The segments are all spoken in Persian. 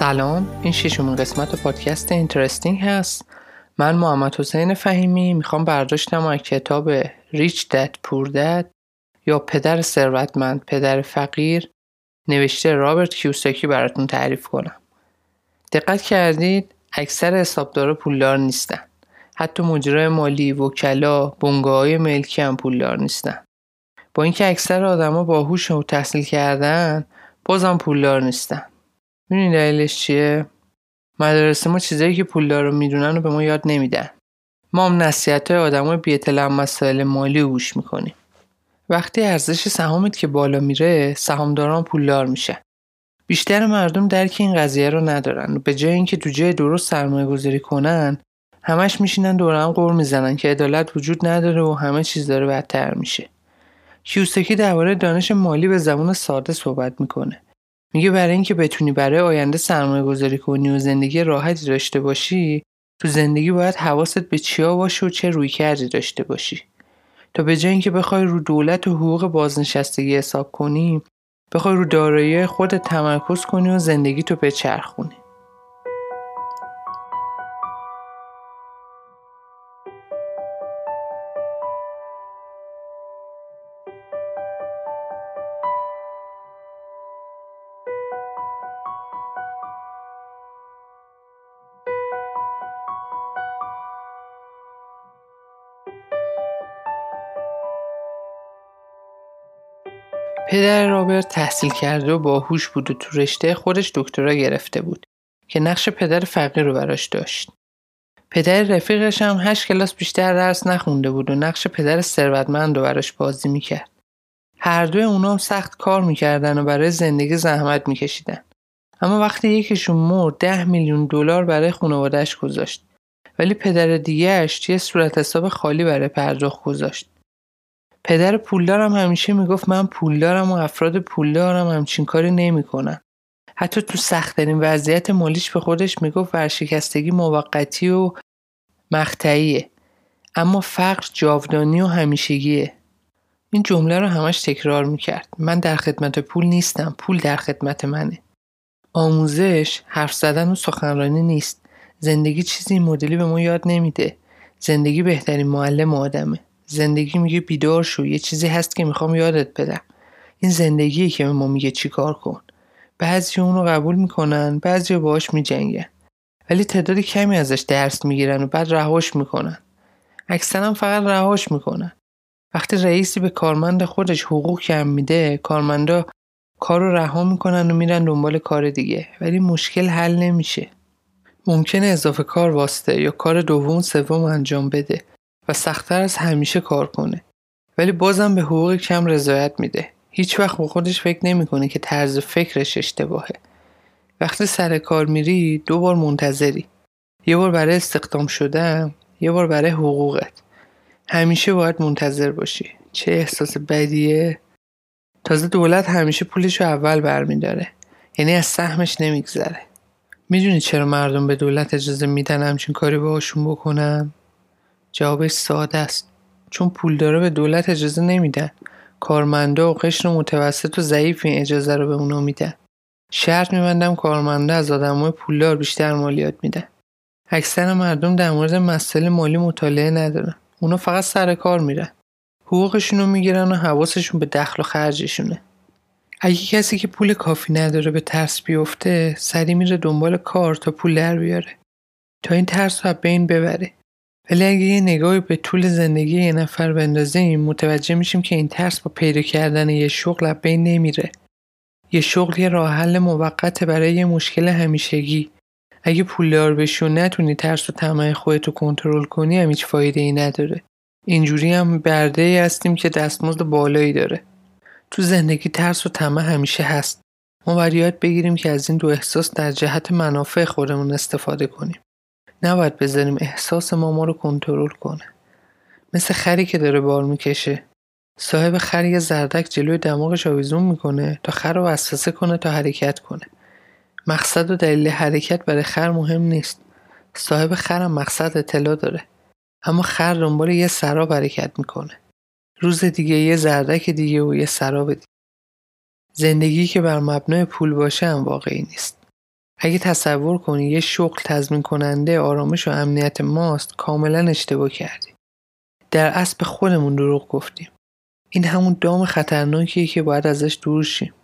سلام این ششمین قسمت پادکست Interesting هست. من محمد حسین فهیمی می‌خوام برداشتم از کتاب Rich Dad Poor Dad یا پدر ثروتمند پدر فقیر نوشته رابرت کیوساکی براتون تعریف کنم. دقت کردید اکثر حسابدارا پولدار نیستن. حتی مجرای مالی وکلا بنگاه های ملکی هم پولدار نیستن. با اینکه اکثر آدما باهوش و تحصیل کردن بازم پولدار نیستن. می‌دونی دلیلش چیه؟ مدرسه ما چیزایی که پولدار رو می‌دونن رو به ما یاد نمیدن. ما هم نصیحت های آدمای بی‌اطلاع مسائل مالی گوش می‌کنیم. وقتی ارزش سهامت که بالا میره سهامداران پولدار میشن. بیشتر مردم درک این قضیه رو ندارن به جای اینکه تو جای درست سرمایه گذاری کنن همش میشینن دور هم قور می‌زنن که عدالت وجود نداره و همه چیز داره بدتر میشه. کیوسکی درباره دانش مالی به زبان ساده صحبت می‌کنه. میگه برای اینکه بتونی برای آینده سرمایه گذاری کنی و زندگی راحتی داشته باشی تو زندگی باید حواست به چیا باشه و چه روی کردی داشته باشی. تا به جای اینکه بخوای رو دولت و حقوق بازنشستگی حساب کنی بخوای رو دارایی خودت تمرکز کنی و زندگی تو بچرخونی. پدر رابرت تحصیل کرده و باهوش بود و تو رشته خودش دکترا گرفته بود که نقش پدر فقیر رو براش داشت. پدر رفیقش هم هشت کلاس بیشتر درس نخونده بود و نقش پدر ثروتمند رو براش بازی می‌کرد. هر دوی اونا هم سخت کار می‌کردن و برای زندگی زحمت میکشیدن. اما وقتی یکیشون مرد ده میلیون دلار برای خانوادهش گذاشت ولی پدر دیگهش یه صورت حساب خالی برای پرداخت گذاشت. پدر پولدارم همیشه می‌گفت من پولدارم و افراد پولدارم همچین کاری نمی‌کنن. حتی تو سختترین وضعیت مالیش به خودش می‌گفت ورشکستگی موقتی و مقطعیه. اما فقر جاودانی و همیشگیه. این جمله رو همش تکرار می‌کرد. من در خدمت پول نیستم پول در خدمت منه. آموزش حرف زدن و سخنرانی نیست. زندگی چیزی این مدلی به ما یاد نمیده. زندگی بهترین معلم آدمه. زندگی میگه بیدار شو. یه چیزی هست که می‌خوام یادت بدم. این زندگیه که به ما میگه چیکار کن. بعضی اون رو قبول می‌کنن بعضی باهاش میجنگن. ولی تعداد کمی ازش درس می‌گیرن و بعد رهاش می‌کنن. اکثرا فقط رهاش می‌کنن. وقتی رئیسی به کارمند خودش حقوق کم میده کارمندا کار رو رها می‌کنن و میرن دنبال کار دیگه. ولی مشکل حل نمیشه. ممکنه اضافه کار واسطه یا کار دوم سوم انجام بده. و سختتر از همیشه کار کنه. ولی بازم به حقوق کم رضایت میده. هیچ وقت با خودش فکر نمی‌کنه که طرز فکرش اشتباهه. وقتی سر کار میری دو بار منتظری. یه بار برای استخدام شدن یه بار برای حقوقت. همیشه باید منتظر باشی. چه احساس بدیه؟ تازه دولت همیشه پولش رو اول برمیداره. یعنی از سهمش نمیگذره. می‌دونی چرا مردم به دولت اجازه میدن همچین کاری باهاشون بکنن؟ جوابش ساده است. چون پولدارا به دولت اجازه نمیدن کارمندا و قشر متوسط و ضعیف این اجازه رو به اونا میدن شرط میبندم کارمندا از آدمای پولدار بیشتر مالیات میدن اکثر مردم در مورد مسائل مالی مطالعه ندارن. اونا فقط سر کار میرن. حقوقشون رو می‌گیرن و حواسشون به دخل و خرجشونه. اگه کسی که پول کافی نداره به ترس بیفته سری میره دنبال کار تا پول در بیاره. تا این ترس رو بین ببره. ولی اگه یه نگاهی به طول زندگی یه نفر بندازیم متوجه میشیم که این ترس با پیدا کردن یه شغل از بین نمیره. یه شغل یه راه حل موقت برای یه مشکل همیشگی. اگه پولدار بشی و نتونی ترس و طمع خودتو کنترل کنی هم هیچ فایده ای نداره. اینجوری هم برده ای هستیم که دستمزد بالایی داره. تو زندگی ترس و طمع همیشه هست. ما باید بگیریم که از این دو احساس در جهت منافع خودمون استفاده کنیم. نباید بذاریم احساس ما ما رو کنترل کنه. مثل خری که داره بار می‌کشه. صاحب خر یه زردک جلوی دماغش آویزون می‌کنه تا خر رو وسوسه کنه تا حرکت کنه. مقصد و دلیل حرکت برای خر مهم نیست. صاحب خرم مقصد اطلاع داره. اما خر دنبال یه سراب حرکت می‌کنه. روز دیگه یه زردک دیگه و یه سراب دیگه. زندگی که بر مبنای پول باشه هم واقعی نیست. اگه تصور کنی یه شغل تضمین کننده آرامش و امنیت ماست کاملا اشتباه کردی. در اصل خودمون دروغ گفتیم. این همون دام خطرناکیه که باید ازش دور شیم.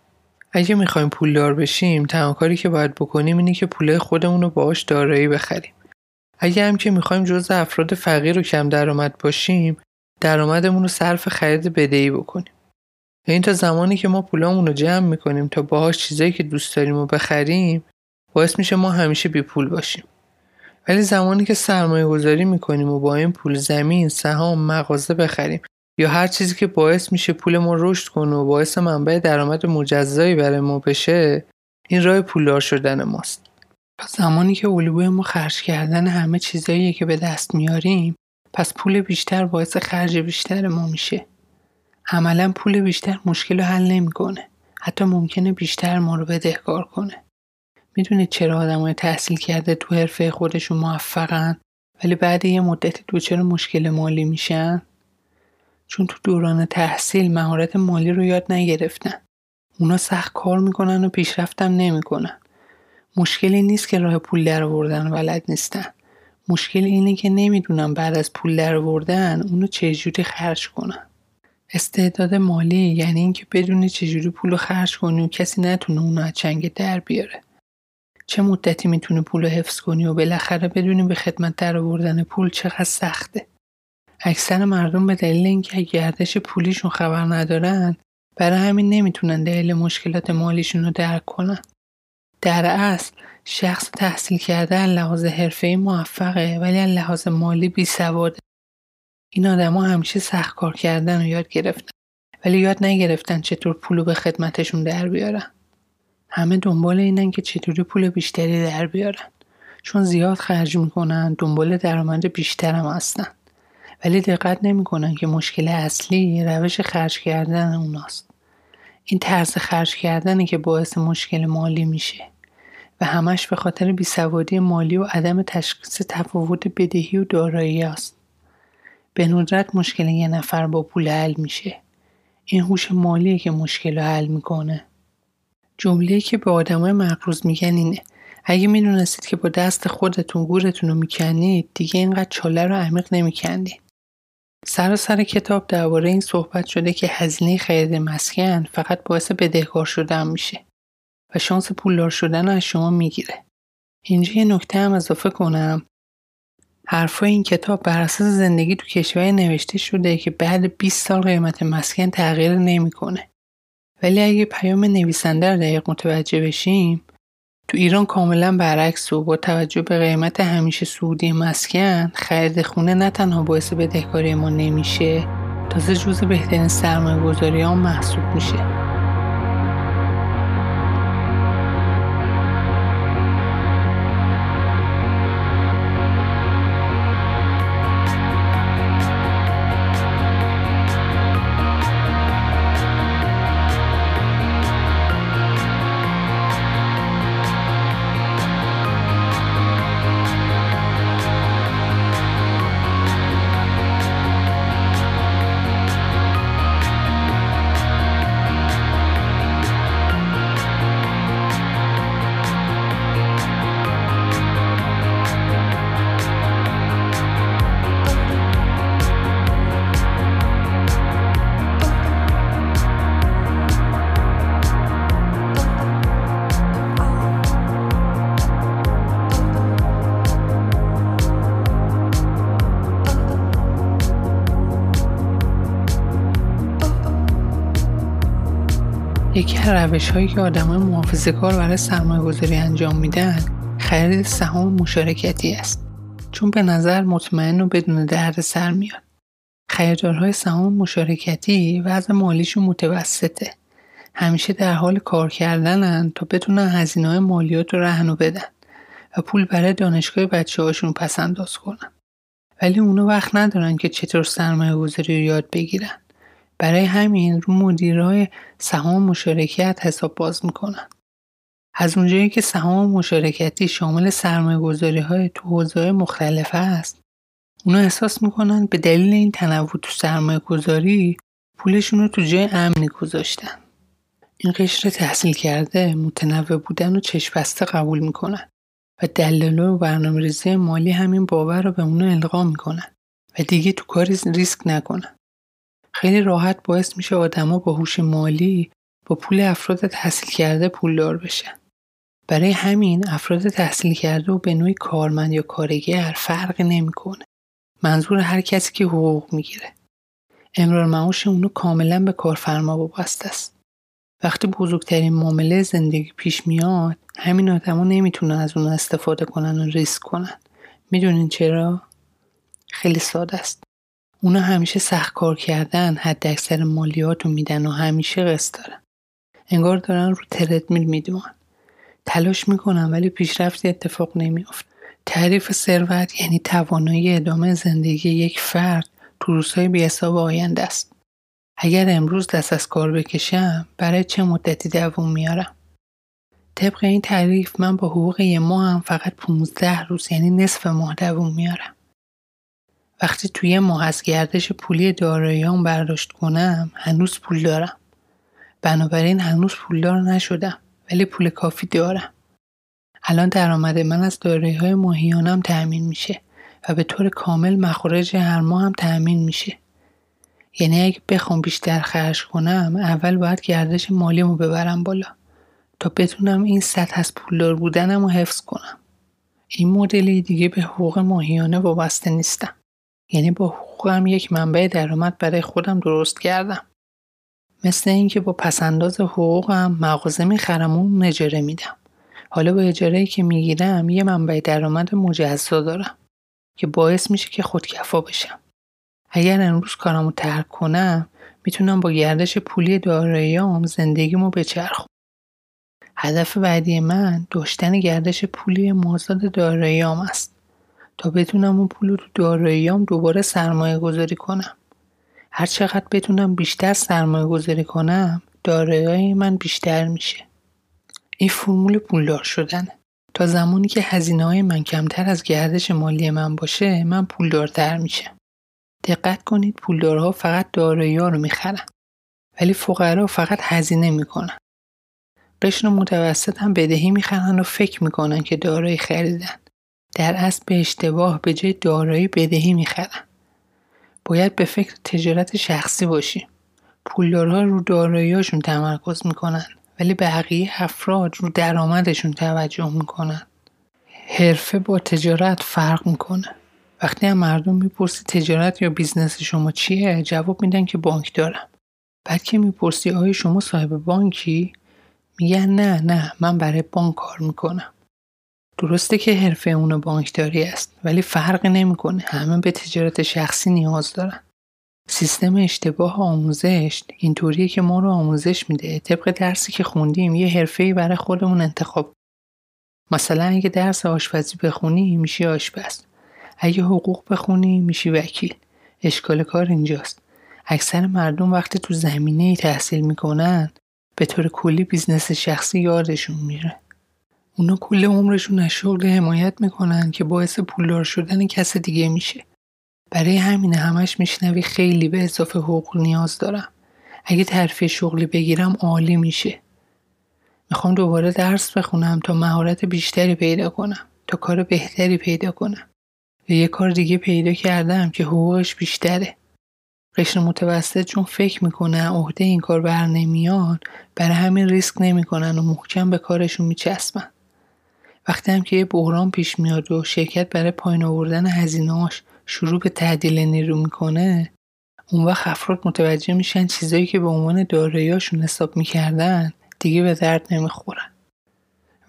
اگه می‌خوایم پولدار بشیم تنها کاری که باید بکنیم اینه که پول خودمون رو باهاش دارایی بخریم. اگه هم که می‌خوایم جز افراد فقیر و کم درآمد باشیم درآمدمون رو صرف خرید بدهی بکنیم. این تا زمانی که ما پولامون رو جمع می‌کنیم تا باهاش چیزایی که دوست داریم و بخریم باعث میشه ما همیشه بی پول باشیم. ولی زمانی که سرمایه گذاری می‌کنیم و با این پول زمین، سهام، مغازه بخریم یا هر چیزی که باعث میشه پول ما رشد کنه و باعث منبع درآمد مجزایی برای ما بشه این راه پولدار شدن ماست. پس زمانی که الگوی ما خرج کردن همه چیزایی که به دست میاریم پس پول بیشتر باعث خرج بیشتر ما میشه. عملا پول بیشتر مشکل رو حل نمی‌کنه. حتی ممکنه بیشتر ما رو بدهکار کنه. می‌دونید چرا های تحصیل کرده تو حرفه خودشون موفقن ولی بعد یه مدتی دوچر مشکل مالی میشن؟ چون تو دوران تحصیل مهارت مالی رو یاد نگرفتن. اونا سخت کار می‌کنن و پیشرفتم نمی‌کنن. مشکلی نیست که راه پول در آوردن بلد نیستن. مشکل اینه که نمی‌دونن بعد از پول در آوردن اونو چجوری خرج کنن. استعداد مالی یعنی اینکه بدونی چجوری پول رو خرج کنی و کسی نتونه اونو از چنگ در بیاره. چه مدتی می‌تونی پول رو حفظ کنی و بالاخره بدونی به خدمت در آوردن پول چقدر سخته اکثر مردم به دلیل اینکه گردش پولیشون خبر ندارن برای همین نمی‌تونن دلیل مشکلات مالیشون رو درک کنن در اصل شخص تحصیل کرده لحاظ حرفه‌ای موفقه ولی از لحاظ مالی بی سواده. این آدما همیشه سخت کار کردن و یاد گرفتن ولی یاد نگرفتن چطور پولو به خدمتشون در بیارن. همه دنبال اینن که چطوری پول بیشتری در بیارن چون زیاد خرج می‌کنن دنبال درآمد بیشتر هم هستن ولی دقت نمی‌کنن که مشکل اصلی روش خرج کردن اوناست این طرز خرج کردنه که باعث مشکل مالی میشه و همش به خاطر بیسوادی مالی و عدم تشخیص تفاوت بدهی و دارایی است. به ندرت مشکل یه نفر با پول حل میشه. این هوش مالیه که مشکل رو حل می‌کنه. جمله که به آدمای مقروض میگن اینه. اگه می‌دونستید که با دست خودتون گورتون رو می‌کنید دیگه اینقدر چاله رو عمیق نمیکندید. سر سر کتاب درباره این صحبت شده که هزینه خرید مسکن فقط باعث بدهکار شدن میشه و شانس پولدار شدن رو از شما می‌گیره. اینجا یه نکته هم اضافه کنم. حرفای این کتاب بر اساس زندگی تو کشور نوشته شده که بعد 20 سال قیمت مسکن تغییر نمی‌کنه. ولی اگه پیام نویسنده رو دقیق متوجه بشیم تو ایران کاملا برعکس و با توجه به قیمت همیشه سعودی مسکن خرید خونه نه تنها باعث بدهکاری ما نمیشه تازه جز بهترین سرمایه گذاری محسوب میشه. یکی از روش هایی که آدمای محافظه کار برای سرمایه گذاری انجام میدن خرید سهام مشارکتی است. چون به نظر مطمئن و بدون درد سر میاد. خریدارهای سهام مشارکتی وضع مالیشون متوسطه. همیشه در حال کار کردنن تا بتونن هزینه های مالیات رو رهنو بدن و پول برای دانشگاه بچه هاشون پس انداز کنن. ولی اونا وقت ندارن که چطور سرمایه گذاری رو یاد بگیرن. برای همین رو مدیرای سهام مشارکت حساب باز می‌کنن. از اونجایی که سهام مشارکتی شامل سرمایه گذاری های تو حوزه مختلف است اونا احساس می‌کنن به دلیل این تنوع تو سرمایه گذاری پولشون رو تو جای امنی گذاشتن. این قشر تحصیل کرده متنوع بودن و چشم قبول می‌کنن و دلاله و برنامه مالی همین باور رو به اونو القا می‌کنن و دیگه تو کاری ریسک نکنن. خیلی راحت باعث میشه آدما با هوش مالی با پول افراد تحصیل کرده پولدار بشن. برای همین افراد تحصیل کرده و به نوعی کارمند یا کارگر فرقی نمی‌کنه. منظور هر کسی که حقوق می‌گیره. امرار معاش اونو کاملا به کارفرما وابسته است. وقتی بزرگترین معامله زندگی پیش میاد همین آدما نمی‌تونن از اون استفاده کنن و ریسک کنن می‌دونین چرا خیلی ساده است اونا همیشه سخت کار کردن حد اکثر مالیات رو میدن و همیشه قسط دارن. انگار دارن رو تردمیل می‌دونن تلاش می‌کنن ولی پیشرفتی اتفاق نمیافت تعریف ثروت یعنی توانایی ادامه زندگی یک فرد تو روزهای بیحساب آینده است. اگر امروز دست از کار بکشم برای چه مدتی دووم میارم؟ طبق این تعریف من با حقوق یه ماه هم فقط 15 روز یعنی نصف ماه دووم میارم. وقتی توی ماه از گردش پولی داراییام برداشت کنم هنوز پول دارم. بنابراین هنوز پولدار نشدم ولی پول کافی دارم. الان درآمد من از دارایی های ماهیانم تأمین میشه و به طور کامل مخارج هر ماه هم تأمین میشه. یعنی اگه بخوام بیشتر خرج کنم اول باید گردش مالیمو ببرم بالا تا بتونم این سطح از پولدار بودنم رو حفظ کنم. این مدلی دیگه به حقوق ماهیانه وابسته نیستم. یعنی با حقوقم یک منبع درآمد برای خودم درست کردم. مثل اینکه با پسنداز حقوقم مغازه می‌خرم و اجاره میدم. حالا با اجاره که می‌گیرم یه منبع درآمد مجزا دارم که باعث میشه که خودکفا بشم. اگر امروز کارمو ترک کنم می‌تونم با گردش پولی داراییام زندگیمو بچرخونم. هدف بعدی من داشتن گردش پولی مازاد داراییام است. تا بتونم اون پول رو تو داراییام دوباره سرمایه گذاری کنم. هر چقدر بتونم بیشتر سرمایه گذاری کنم دارایی من بیشتر میشه. این فرمول پولدار شدن تا زمانی که هزینه های من کمتر از گردش مالی من باشه من پولدارتر میشه دقت کنید پولدارها فقط دارایی ها رو می‌خرن. ولی فقرا فقط هزینه می‌کنن. قشر متوسط هم بدهی می‌خرن و فکر می‌کنن که دارایی خریدن. در اصل به اشتباه به جای دارایی بدهی می‌خرن باید به فکر تجارت شخصی باشیم پولدارها رو داراییاشون تمرکز می‌کنن ولی بقیه افراد رو درآمدشون توجه می‌کنن. حرفه با تجارت فرق می‌کنه. وقتی هم مردم می‌پرسی تجارت یا بیزنس شما چیه جواب میدن که بانک دارم. بعد که می‌پرسی آیا شما صاحب بانکی؟ میگن نه نه من برای بانک کار می‌کنم. درسته که حرفه اون بانکداری است ولی فرق نمی‌کنه. همه به تجارت شخصی نیاز دارن. سیستم اشتباه آموزش اینطوریه که ما رو آموزش میده. طبق درسی که خوندیم یه حرفه برای خودمون انتخاب. مثلا اگه درس آشپزی بخونی میشی آشپز. اگه حقوق بخونی میشی وکیل. اشکال کار اینجاست. اکثر مردم وقتی تو زمینه ای تحصیل می‌کنن به طور کلی بیزنس شخصی یادشون میره. اونا کل عمرشون از شغل حمایت می‌کنن که باعث پولدار شدن کس دیگه میشه. برای همین همش میشنوی خیلی به اضافه حقوق نیاز دارم. اگه ترفیع شغلی بگیرم عالی میشه. می‌خوام دوباره درس بخونم تا مهارت بیشتری پیدا کنم تا کار بهتری پیدا کنم. و یه کار دیگه پیدا کردم که حقوقش بیشتره. قشر متوسط چون فکر می‌کنه عهده این کار بر نمیاد برای همین ریسک نمی‌کنن و محکم به کارشون میچسبن. وقتی هم که یه بحران پیش میاد و شرکت برای پایین آوردن هزینهاش شروع به تعدیل نیرو می‌کنه اون وقت افراد متوجه میشن چیزایی که به عنوان داراییاشون حساب می‌کردن دیگه به درد نمی‌خورن.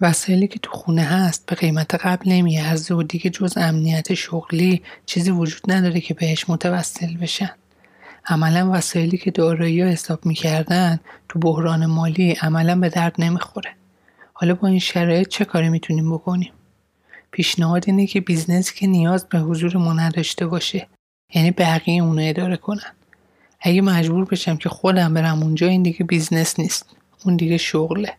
وسایلی که تو خونه هست به قیمت قبل نمیارزه و دیگه جز امنیت شغلی چیزی وجود نداره که بهش متوسل بشن. عملا وسایلی که دارایی حساب می‌کردن تو بحران مالی عملا به درد نمی‌خوره. حالا با این شرایط چه کاری می‌تونیم بکنیم؟ پیشنهاد اینه که بیزنسی که نیاز به حضور ما نداشته باشه یعنی بقیه اونو اداره کنن. اگه مجبور بشم که خودم برم اونجا این دیگه بیزنس نیست. اون دیگه شغله.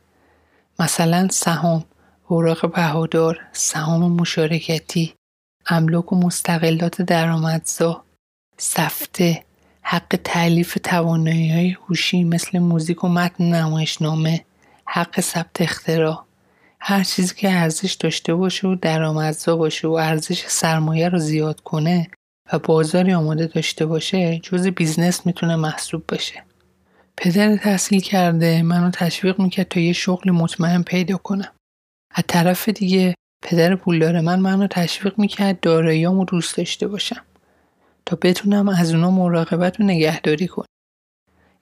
مثلا سهام اوراق بهادار سهام مشارکتی املاک و مستقلات درآمدزا سفته حق تألیف توانایی های هوشی مثل موزیک و متن نمایشنامه. حق ثبت اختراع. هر چیزی که ارزش داشته باشه و درآمدزا باشه و ارزش سرمایه رو زیاد کنه و بازاری آماده داشته باشه جز بیزنس می‌تونه محسوب بشه پدر تحصیل کرده منو تشویق می‌کرد تا یه شغل مطمئن پیدا کنم. از طرف دیگه پدر پولدار من منو تشویق می‌کرد داراییامو دوست داشته باشم تا بتونم از اونا مراقبت و نگهداری کنم.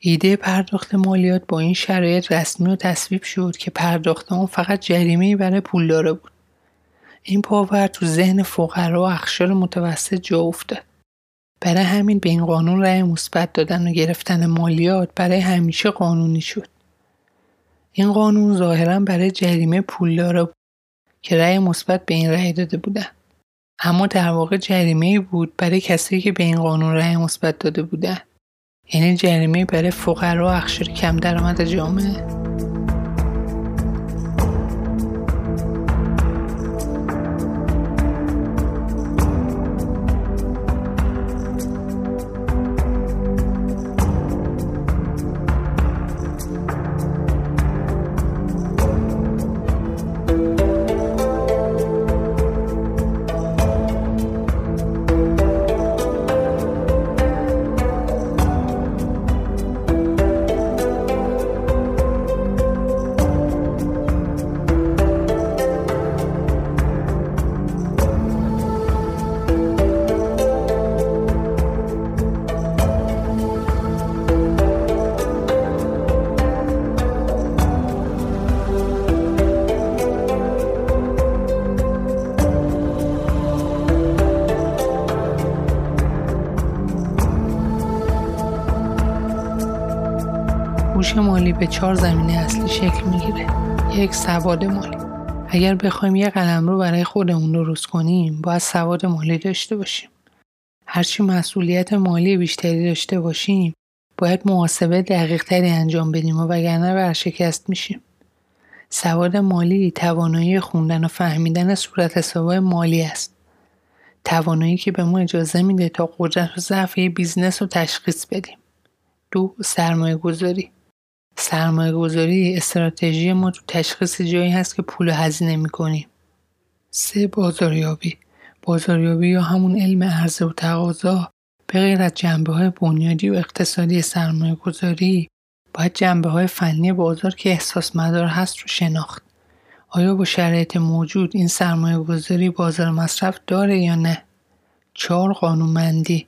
ایده پرداخت مالیات با این شرایط رسمی و تصویب شد که پرداخت اون فقط جریمه برای پولدارا بود. این پاور تو ذهن فقرا و اخشار متوسط جا افتاد. برای همین به این قانون رأی مثبت دادن و گرفتن مالیات برای همیشه قانونی شد. این قانون ظاهرا برای جریمه پولدارا بود که رأی مثبت به این رأی داده بودن. اما در واقع جریمه بود برای کسایی که به این قانون رأی مثبت داده بودن. یعنی جریمه برای فقرا و اخشار کم درآمد جامعه. هوش مالی به چهار زمینه اصلی شکل می‌گیره. یک سواد مالی. اگر بخوایم یه قلمرو برای خودمون درست کنیم باید سواد مالی داشته باشیم. هرچی مسئولیت مالی بیشتری داشته باشیم باید محاسبه دقیق تری انجام بدیم و وگرنه ورشکست میشیم. سواد مالی توانایی خوندن و فهمیدن صورت حسابهای مالی است. توانایی که به ما اجازه میده تا قدرت و ضعف بیزنس رو تشخیص بدیم. دو سرمایه گذاری سرمایه گذاری استراتژی ما تو تشخیص جایی هست که پول هزینه می‌کنیم. سه بازاریابی بازاریابی یا همون علم عرضه و تقاضا به غیر از جنبه های بنیادی و اقتصادی سرمایه گذاری باید جنبه های فنی بازار که احساس مدار هست رو شناخت. آیا با شرایط موجود این سرمایه گذاری بازار مصرف داره یا نه؟ چهار قانونمندی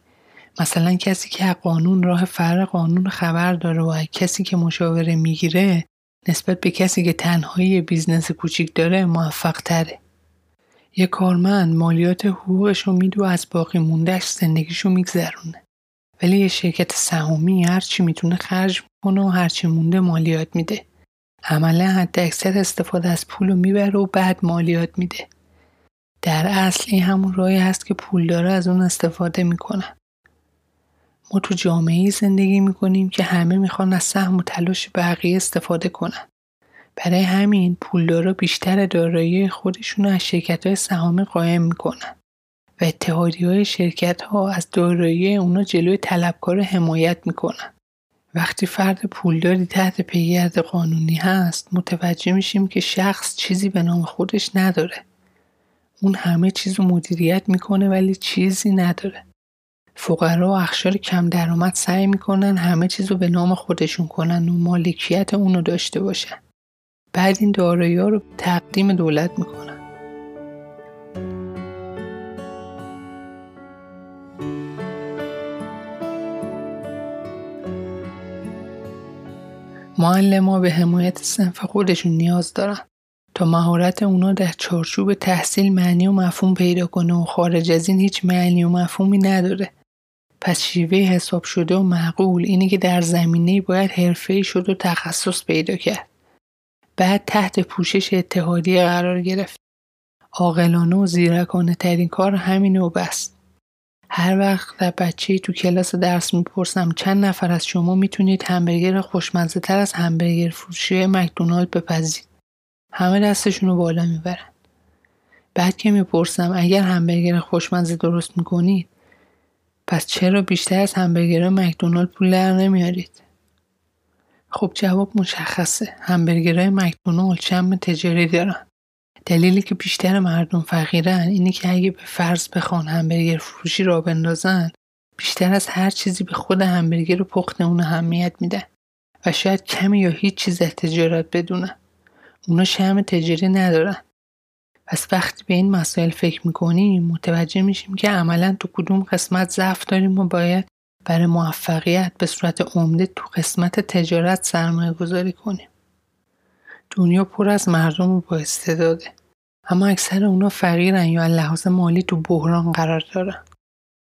مثلا کسی که قانون راه فرار قانون خبر داره و کسی که مشاوره می‌گیره نسبت به کسی که تنهایی business کوچیک داره موفق تره. یه کارمند مالیات حقوقش رو میده و از باقی موندهش زندگیشو میگذرونه. ولی یه شرکت سهامی هرچی می‌تونه خرج می‌کنه و هرچی مونده مالیات میده. عملا حد اکثر استفاده از پول رو می‌بره و بعد مالیات میده. در اصل این همون راهی هست که پولدارا از اون استفاده می‌کنن. ما تو جامعه زندگی می‌کنیم که همه می‌خوان از سهم و تلاش بقیه استفاده کنن. برای همین پولدارا بیشتر دارایی خودشون رو از شرکت های سهامی قایم می‌کنن و اتحادی های شرکت ها از دارایی اونا جلوی طلبکار حمایت می‌کنن. وقتی فرد پولداری تحت پیگرد قانونی هست متوجه میشیم که شخص چیزی به نام خودش نداره. اون همه چیز رو مدیریت می‌کنه ولی چیزی نداره. فقرا و اخشار کم درآمد سعی می‌کنن همه چیز رو به نام خودشون کنن و مالکیت اونو داشته باشن. بعد این دارایی ها رو تقدیم دولت می‌کنن. معلم به حمایت سنف خودشون نیاز دارن تا مهارت اونا در چارچوب تحصیل معنی و مفهوم پیدا کنه و خارج از این هیچ معنی و مفهومی نداره پس شیوه حساب شده و معقول اینه که در زمینه باید حرفه‌ای شد و تخصص پیدا کرد. بعد تحت پوشش اتحادیه قرار گرفت. عاقلانه و زیرکانه ترین کار همینه و بس. هر وقت در بچه تو کلاس درس می‌پرسم چند نفر از شما می‌تونید همبرگر خوشمزه تر از همبرگر فروشی مکدونالد بپزید. همه دستشون رو بالا می‌برن. بعد که می‌پرسم اگر همبرگر خوشمزه درست می‌کنید پس چرا بیشتر از همبرگر مکدونالد پول در نمیارید؟ خب جواب مشخصه. همبرگرهای مکدونالد شم تجاری دارن. دلیلی که بیشتر مردم فقیرن اینه که اگه به فرض بخوان همبرگر فروشی را بندازن بیشتر از هر چیزی به خود همبرگر و پخت اون اهمیت میدن و شاید کمی یا هیچ چیز از تجارت بدونن. اونا شم تجاری ندارن. پس وقتی به این مسائل فکر می‌کنیم متوجه میشیم که عملا تو کدوم قسمت ضعف داریم و باید برای موفقیت به صورت عمده تو قسمت تجارت سرمایه گذاری کنیم. دنیا پر از مردم و با استعداده. اما اکثر اونا فقیرن یا لحاظ مالی تو بحران قرار دارن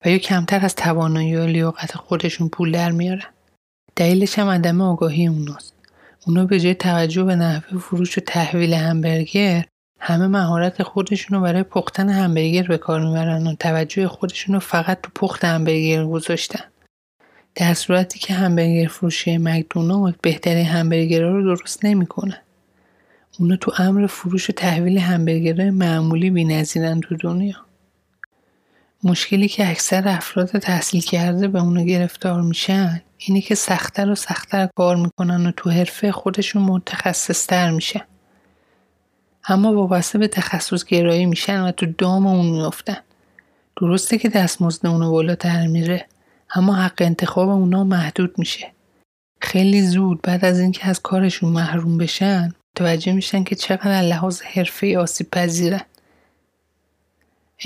و یا کمتر از توانایی یا لیاقت خودشون پول در میارن. دلیلش هم عدم آگاهی اوناست. اونا به جای توجه به نحوه فروش و تحویل همبرگر همه مهارت خودشون رو برای پختن همبرگر به کار می‌برن و توجه خودشون رو فقط تو پخت همبرگر گذاشتن. در صورتی که همبرگر فروشی مکدونالد بهترین همبرگرها رو درست نمی‌کنه. اونا تو امر فروش و تحویل همبرگرهای معمولی بی‌نظیرن تو دنیا. مشکلی که اکثر افراد تحصیل کرده به اونا گرفتار میشن اینه که سختتر و سختتر کار می‌کنن و تو حرفه خودشون متخصصتر میشن. اما وابسته به تخصص گرایی میشن و تو دام اون میافتن. درسته که دستمزد اونو بالاتر میره اما حق انتخاب اونا محدود میشه. خیلی زود بعد از اینکه از کارشون محروم بشن متوجه میشن که چقدر لحاظ حرفه آسیب پذیرن.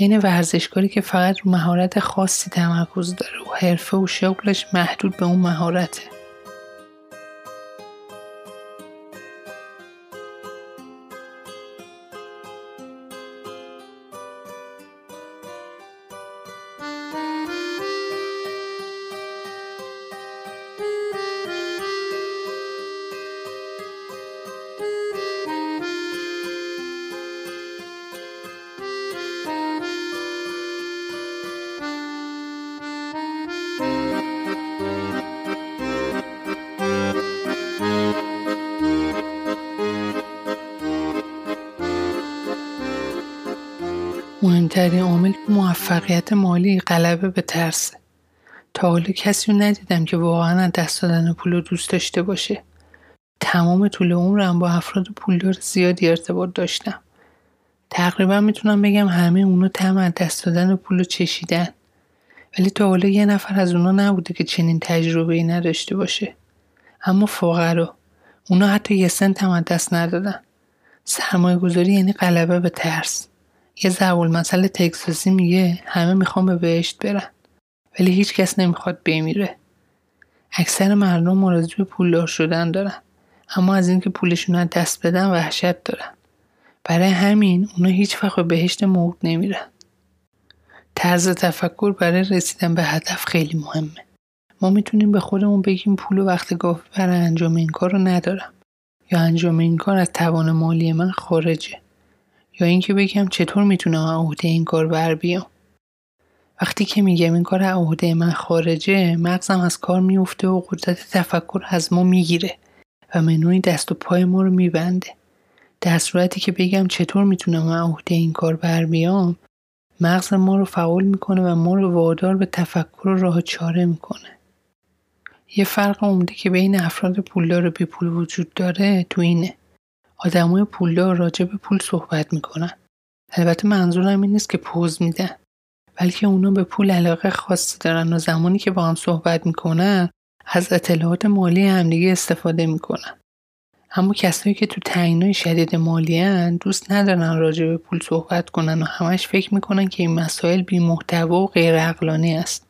عین ورزشکاری که فقط رو مهارت خاصی تمرکز داره و حرفه و شغلش محدود به اون مهارته. مهمترین عامل موفقیت مالی غلبه به ترس. تا حالا کسی رو ندیدم که واقعا دست دادن پول رو دوست داشته باشه. تمام طول عمرم با افراد پولدار زیادی ارتباط داشتم. تقریبا می‌تونم بگم همه اونا تم از دست دادن پول رو چشیدن. ولی تا حالا یه نفر از اونا نبوده که چنین تجربه ای نداشته باشه. اما فقرا. اونا حتی یه سنت هم از دست ندادن. سرمایه گذاری یعنی غلبه به ترس. یه ضرب مسئله تکساسی میگه همه می‌خوان به بهشت برن. ولی هیچ کس نمی‌خواد بمیره. اکثر مردم مرزی به پولدار شدن دارن. اما از اینکه پولشون رو دست بدن وحشت دارن. برای همین اونا هیچ وقت به بهشت موعود نمیرن. طرز تفکر برای رسیدن به هدف خیلی مهمه. ما می‌تونیم به خودمون بگیم پول و وقت کافی برای انجام این کار رو ندارم. یا انجام این کار از توان مالی من خارجه. یا اینکه بگم چطور می‌تونم عهده این کار بر بیام؟ وقتی که میگم این کار عهده من خارجه مغزم از کار میفته و قدرت تفکر از ما می‌گیره و منوی دست و پای ما رو میبنده. در صورتی که بگم چطور می‌تونم عهده این کار بر بیام مغز ما رو فعال می‌کنه و ما رو وادار به تفکر و راه چاره می‌کنه. یه فرق عمده که بین افراد پولدار و بی پول وجود داره تو اینه. آدمای پولدار راجع به پول صحبت می‌کنن. البته منظورم این نیست که پوز میدن بلکه اونا به پول علاقه خاصی دارن و زمانی که با هم صحبت می‌کنن از اطلاعات مالی همدیگه استفاده می‌کنن. اما کسایی که تو تعیینای شدید مالی هن دوست ندارن راجع به پول صحبت کنن و همش فکر می‌کنن که این مسائل بی محتوا و غیر عقلانی است.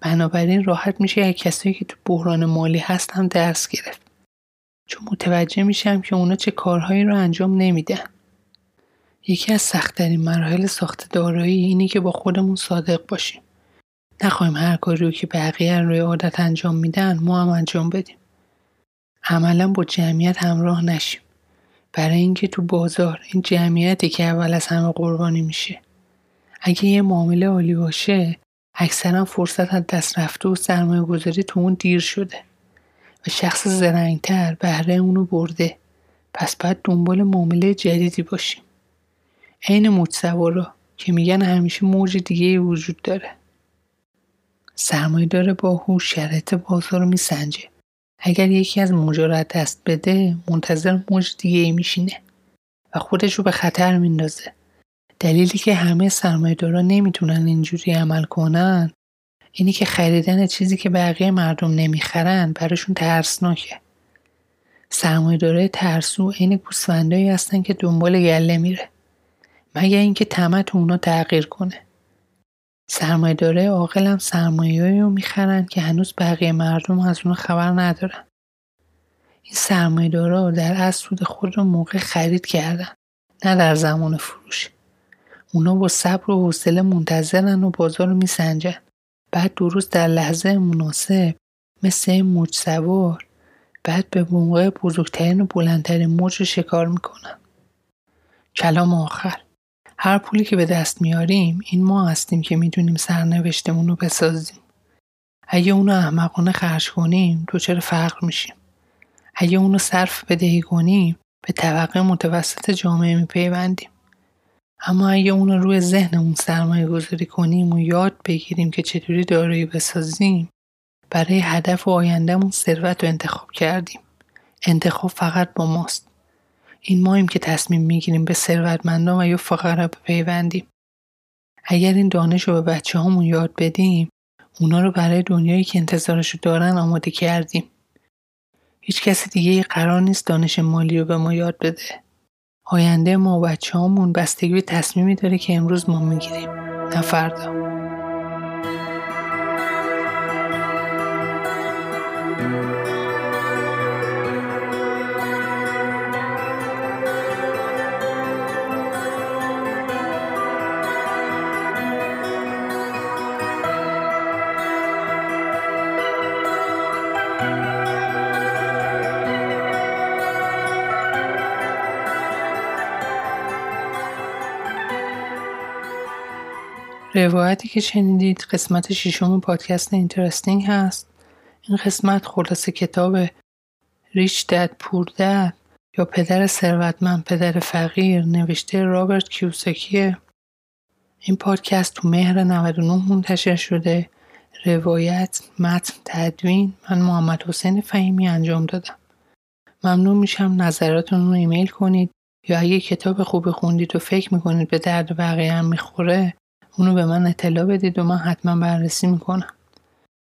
بنابراین راحت میشه از کسایی که تو بحران مالی هستن درس گرفت. چون متوجه میشم که اونا چه کارهایی رو انجام نمیدن. یکی از سختترین مراحل ساخت دارایی اینه که با خودمون صادق باشیم. نخواهیم هر کاری رو که بقیه روی عادت انجام میدن ما هم انجام بدیم. عملا با جمعیت همراه نشیم. برای اینکه تو بازار این جمعیتی که اول از همه قربانی میشه. اگه یه معامله عالی باشه اکثرا فرصت از دست رفته و سرمایه گذاری تو اون دیر شده. و شخص زرنگتر بهره اونو برده. پس باید دنبال معامله جدیدی باشیم. عین موج که میگن همیشه موج دیگه وجود داره. سرمایهدار باهوش شرایط بازار رو میسنجه. اگر یکی از موجا را دست بده منتظر موج دیگه ای میشینه و خودش رو به خطر میندازه. دلیلی که همه سرمایهدارا نمی‌تونن اینجوری عمل کنن اینی که خریدن چیزی که بقیه مردم نمی‌خرن براشون ترسناکه. سرمایهدارای ترسو عین گوسفندایی هستن که دنبال گله میره. مگه اینکه طمع اونا تغییر کنه. سرمایهدارای عاقل هم سرمایه‌ای رو می‌خرن که هنوز بقیه مردم از اون خبر ندارن. این سرمایه‌دارا در اصل سود خود رو موقع خرید کردن نه در زمان فروش. اونا با صبر و حوصله منتظرن و بازار رو میسنجن. بعد درست در لحظه مناسب مثل موج سوار بعد به موقع بزرگترین و بلندترین موج رو شکار می‌کنن کلام آخر. هر پولی که به دست میاریم این ما هستیم که می‌دونیم سرنوشتمون رو بسازیم. اگه اونو احمقانه خرج کنیم تو چرا فقر میشیم. اگه اونو صرف بدهی کنیم به طبقه متوسط جامعه میپیوندیم. اما اگه اون رو روی ذهنمون سرمایه گذاری کنیم و یاد بگیریم که چطوری دارایی بسازیم برای هدف و آیندهمون ثروت رو انتخاب کردیم. انتخاب فقط با ماست. این ماییم که تصمیم می‌گیریم به ثروتمندان و یا فقرا بپیوندیم. اگر این دانش رو به بچه همون یاد بدیم اونا رو برای دنیایی که انتظارشو دارن آماده کردیم. هیچ کسی دیگه قرار نیست دانش مالی رو به ما یاد بده. آینده ما و بچه بستگی به تصمیمی داره که امروز ما می‌گیریم. نه فردا. روایتی که شنیدید قسمت ششم پادکست Interesting هست. این قسمت خلاصه کتاب Rich Dad Poor Dad یا پدر ثروتمند پدر فقیر نوشته رابرت کیوساکیه این پادکست تو مهر 99 منتشر شده. روایت متن تدوین من محمد حسین فهیمی انجام دادم. ممنون میشم نظراتتون رو ایمیل کنید یا اگه کتاب خوب خوندید و فکر می‌کنید به درد بقیه هم می‌خوره اونو به من اطلاع بدید و من حتما بررسی می‌کنم.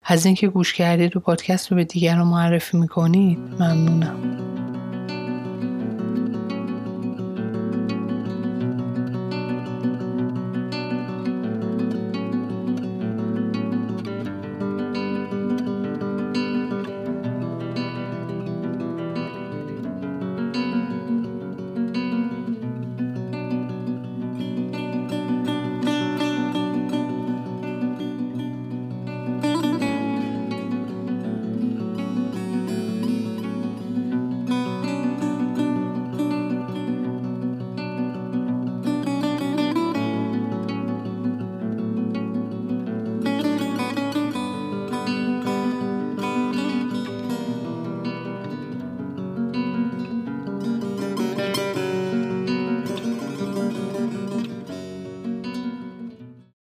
از اینکه گوش کردید و پادکست رو به دیگران معرفی می‌کنید ممنونم.